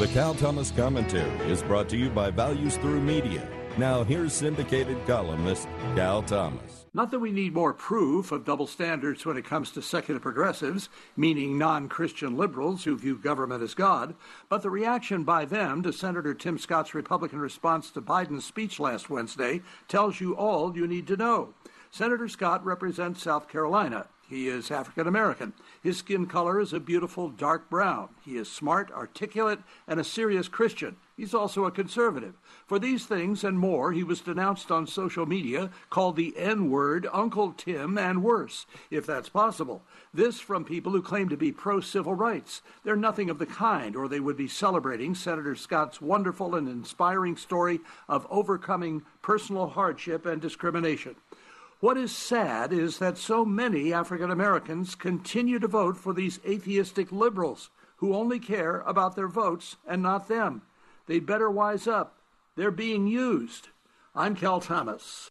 The Cal Thomas Commentary is brought to you by Values Through Media. Now, here's syndicated columnist Cal Thomas. Not that we need more proof of double standards when it comes to secular progressives, meaning non Christian liberals who view government as God, but the reaction by them to Senator Tim Scott's Republican response to Biden's speech last Wednesday tells you all you need to know. Senator Scott represents South Carolina. He is African American. His skin color is a beautiful dark brown. He is smart, articulate, and a serious Christian. He's also a conservative. For these things and more, he was denounced on social media, called the N word, Uncle Tim, and worse, if that's possible. This from people who claim to be pro civil rights. They're nothing of the kind, or they would be celebrating Senator Scott's wonderful and inspiring story of overcoming personal hardship and discrimination. What is sad is that so many African Americans continue to vote for these atheistic liberals who only care about their votes and not them. They'd better wise up. They're being used. I'm Cal Thomas.